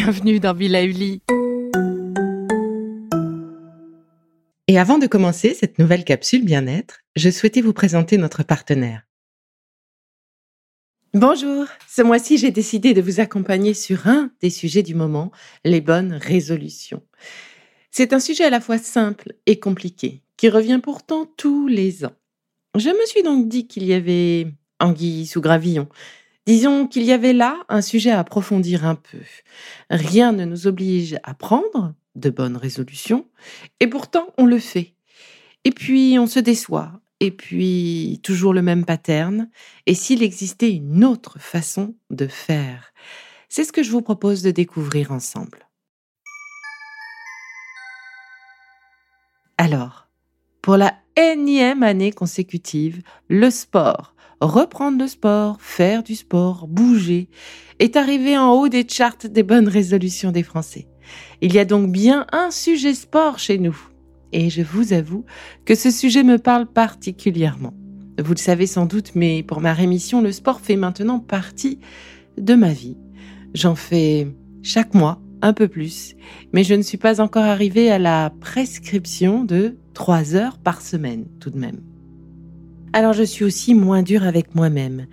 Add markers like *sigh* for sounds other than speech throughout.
bienvenue dans Villa Uli. Et avant de commencer cette nouvelle capsule bien-être, je souhaitais vous présenter notre partenaire. Bonjour, ce mois-ci j'ai décidé de vous accompagner sur un des sujets du moment, les bonnes résolutions. C'est un sujet à la fois simple et compliqué, qui revient pourtant tous les ans. Je me suis donc dit qu'il y avait anguille sous gravillon. Disons qu'il y avait là un sujet à approfondir un peu. Rien ne nous oblige à prendre de bonnes résolutions, et pourtant on le fait. Et puis on se déçoit, et puis toujours le même pattern, et s'il existait une autre façon de faire? C'est ce que je vous propose de découvrir ensemble. Alors, pour la énième année consécutive, le sport, reprendre le sport, faire du sport, bouger, est arrivé en haut des charts des bonnes résolutions des Français. Il y a donc bien un sujet sport chez nous. Et je vous avoue que ce sujet me parle particulièrement. Vous le savez sans doute, mais pour ma rémission, le sport fait maintenant partie de ma vie. J'en fais chaque mois un peu plus, mais je ne suis pas encore arrivée à la prescription de trois heures par semaine tout de même. Alors je suis aussi moins dure avec moi-même,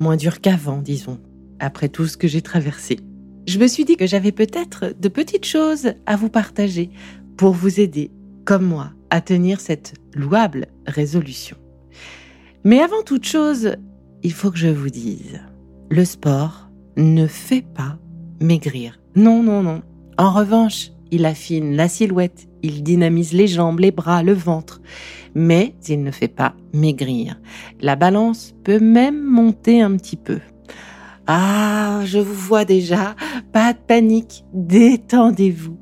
moins dure qu'avant, disons, après tout ce que j'ai traversé je me suis dit que j'avais peut-être de petites choses à vous partager pour vous aider, comme moi, à tenir cette louable résolution. Mais avant toute chose, il faut que je vous dise, le sport ne fait pas maigrir. Non, non, non. En revanche, il affine la silhouette, il dynamise les jambes, les bras, le ventre, mais il ne fait pas maigrir. La balance peut même monter un petit peu. Ah, je vous vois déjà. Pas de panique. Détendez-vous.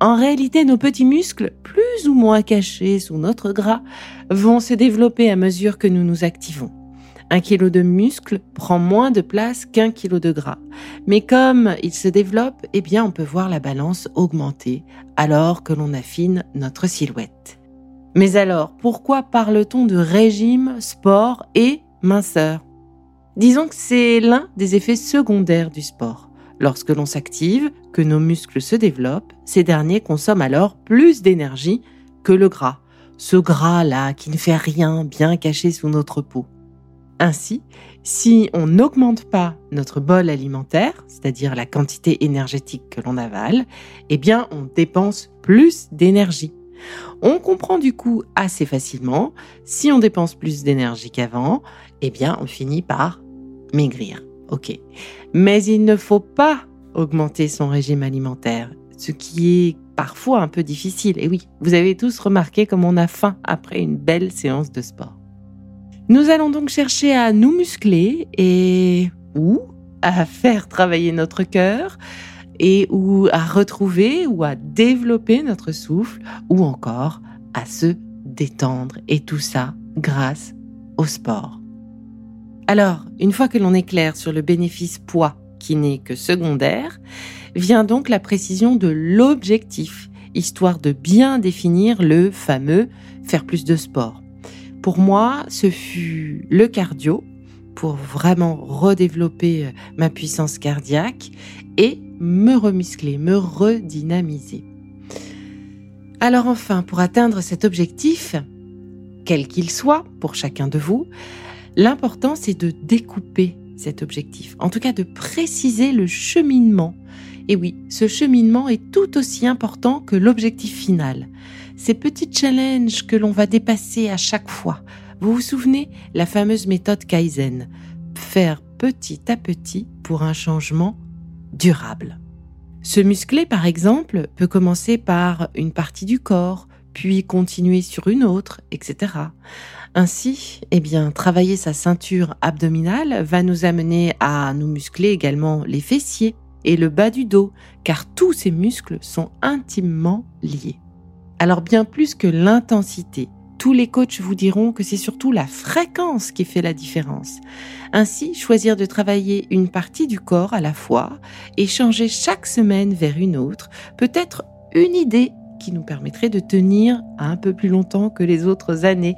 En réalité, nos petits muscles, plus ou moins cachés sous notre gras, vont se développer à mesure que nous nous activons. Un kilo de muscle prend moins de place qu'un kilo de gras. Mais comme il se développe, eh bien, on peut voir la balance augmenter alors que l'on affine notre silhouette. Mais alors, pourquoi parle-t-on de régime, sport et minceur? Disons que c'est l'un des effets secondaires du sport. Lorsque l'on s'active, que nos muscles se développent, ces derniers consomment alors plus d'énergie que le gras. Ce gras-là qui ne fait rien bien caché sous notre peau. Ainsi, si on n'augmente pas notre bol alimentaire, c'est-à-dire la quantité énergétique que l'on avale, eh bien on dépense plus d'énergie. On comprend du coup assez facilement, si on dépense plus d'énergie qu'avant, eh bien on finit par maigrir. Ok. Mais il ne faut pas augmenter son régime alimentaire, ce qui est parfois un peu difficile. Et oui, vous avez tous remarqué comme on a faim après une belle séance de sport. Nous allons donc chercher à nous muscler et ou à faire travailler notre cœur et ou à retrouver ou à développer notre souffle ou encore à se détendre et tout ça grâce au sport. Alors, une fois que l'on est clair sur le bénéfice poids, qui n'est que secondaire, vient donc la précision de l'objectif, histoire de bien définir le fameux faire plus de sport. Pour moi, ce fut le cardio, pour vraiment redévelopper euh, ma puissance cardiaque et me remuscler, me redynamiser. Alors enfin, pour atteindre cet objectif, quel qu'il soit pour chacun de vous, L'important, c'est de découper cet objectif, en tout cas de préciser le cheminement. Et oui, ce cheminement est tout aussi important que l'objectif final. Ces petits challenges que l'on va dépasser à chaque fois. Vous vous souvenez la fameuse méthode Kaizen Faire petit à petit pour un changement durable. Se muscler, par exemple, peut commencer par une partie du corps, puis continuer sur une autre, etc. Ainsi, eh bien, travailler sa ceinture abdominale va nous amener à nous muscler également les fessiers et le bas du dos, car tous ces muscles sont intimement liés. Alors bien plus que l'intensité, tous les coachs vous diront que c'est surtout la fréquence qui fait la différence. Ainsi, choisir de travailler une partie du corps à la fois et changer chaque semaine vers une autre peut être une idée qui nous permettrait de tenir un peu plus longtemps que les autres années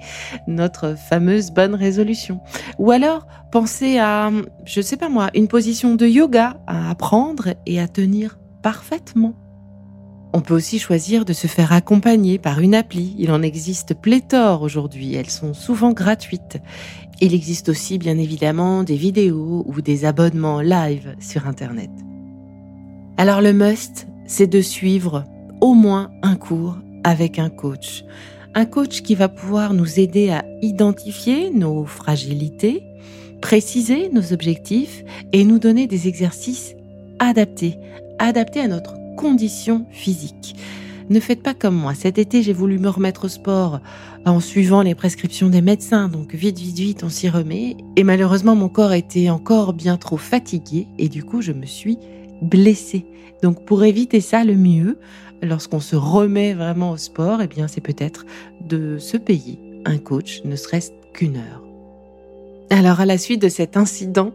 notre fameuse bonne résolution. Ou alors penser à, je sais pas moi, une position de yoga à apprendre et à tenir parfaitement. On peut aussi choisir de se faire accompagner par une appli. Il en existe pléthore aujourd'hui. Elles sont souvent gratuites. Il existe aussi bien évidemment des vidéos ou des abonnements live sur Internet. Alors le must, c'est de suivre au moins un cours avec un coach. Un coach qui va pouvoir nous aider à identifier nos fragilités, préciser nos objectifs et nous donner des exercices adaptés, adaptés à notre condition physique. Ne faites pas comme moi. Cet été, j'ai voulu me remettre au sport en suivant les prescriptions des médecins. Donc vite, vite, vite, on s'y remet. Et malheureusement, mon corps était encore bien trop fatigué et du coup, je me suis blessée. Donc pour éviter ça, le mieux, lorsqu'on se remet vraiment au sport, eh bien, c'est peut-être de se payer un coach, ne serait-ce qu'une heure. Alors à la suite de cet incident,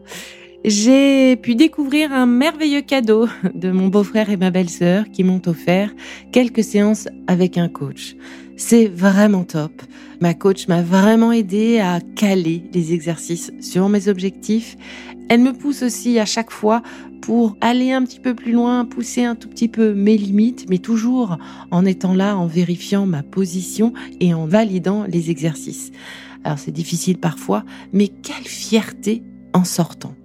j'ai pu découvrir un merveilleux cadeau *laughs* de mon beau-frère et ma belle-sœur qui m'ont offert quelques séances avec un coach. C'est vraiment top. Ma coach m'a vraiment aidé à caler les exercices sur mes objectifs. Elle me pousse aussi à chaque fois pour aller un petit peu plus loin, pousser un tout petit peu mes limites, mais toujours en étant là, en vérifiant ma position et en validant les exercices. Alors c'est difficile parfois, mais quelle fierté en sortant.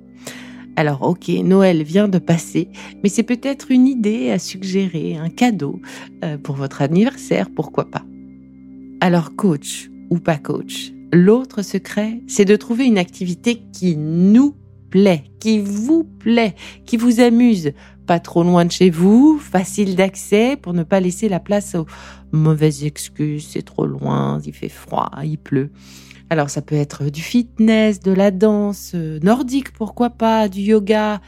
Alors ok, Noël vient de passer, mais c'est peut-être une idée à suggérer, un cadeau euh, pour votre anniversaire, pourquoi pas. Alors coach ou pas coach, l'autre secret, c'est de trouver une activité qui nous plaît, qui vous plaît, qui vous amuse, pas trop loin de chez vous, facile d'accès pour ne pas laisser la place aux mauvaises excuses, c'est trop loin, il fait froid, il pleut. Alors ça peut être du fitness, de la danse euh, nordique, pourquoi pas, du yoga.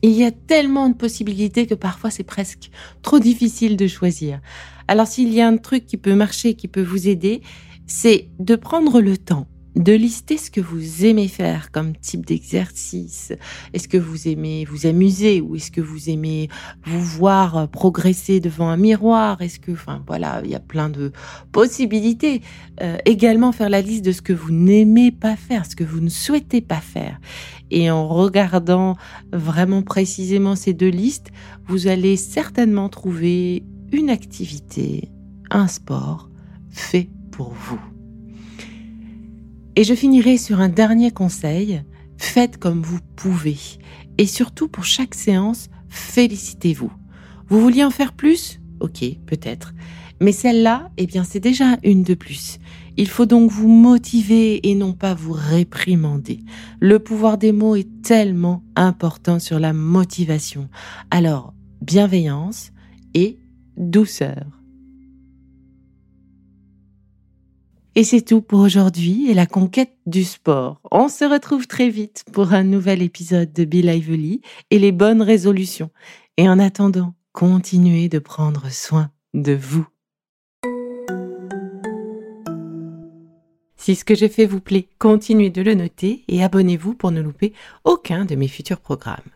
il y a tellement de possibilités que parfois c'est presque trop difficile de choisir. Alors s'il y a un truc qui peut marcher, qui peut vous aider, c'est de prendre le temps de lister ce que vous aimez faire comme type d'exercice. Est-ce que vous aimez vous amuser ou est-ce que vous aimez vous voir progresser devant un miroir? Est-ce que, enfin voilà, il y a plein de possibilités. Euh, également faire la liste de ce que vous n'aimez pas faire, ce que vous ne souhaitez pas faire. Et en regardant vraiment précisément ces deux listes, vous allez certainement trouver une activité, un sport fait pour vous. Et je finirai sur un dernier conseil. Faites comme vous pouvez. Et surtout, pour chaque séance, félicitez-vous. Vous vouliez en faire plus? Ok, peut-être. Mais celle-là, eh bien, c'est déjà une de plus. Il faut donc vous motiver et non pas vous réprimander. Le pouvoir des mots est tellement important sur la motivation. Alors, bienveillance et douceur. Et c'est tout pour aujourd'hui et la conquête du sport. On se retrouve très vite pour un nouvel épisode de Be Lively et les bonnes résolutions. Et en attendant, continuez de prendre soin de vous. Si ce que je fais vous plaît, continuez de le noter et abonnez-vous pour ne louper aucun de mes futurs programmes.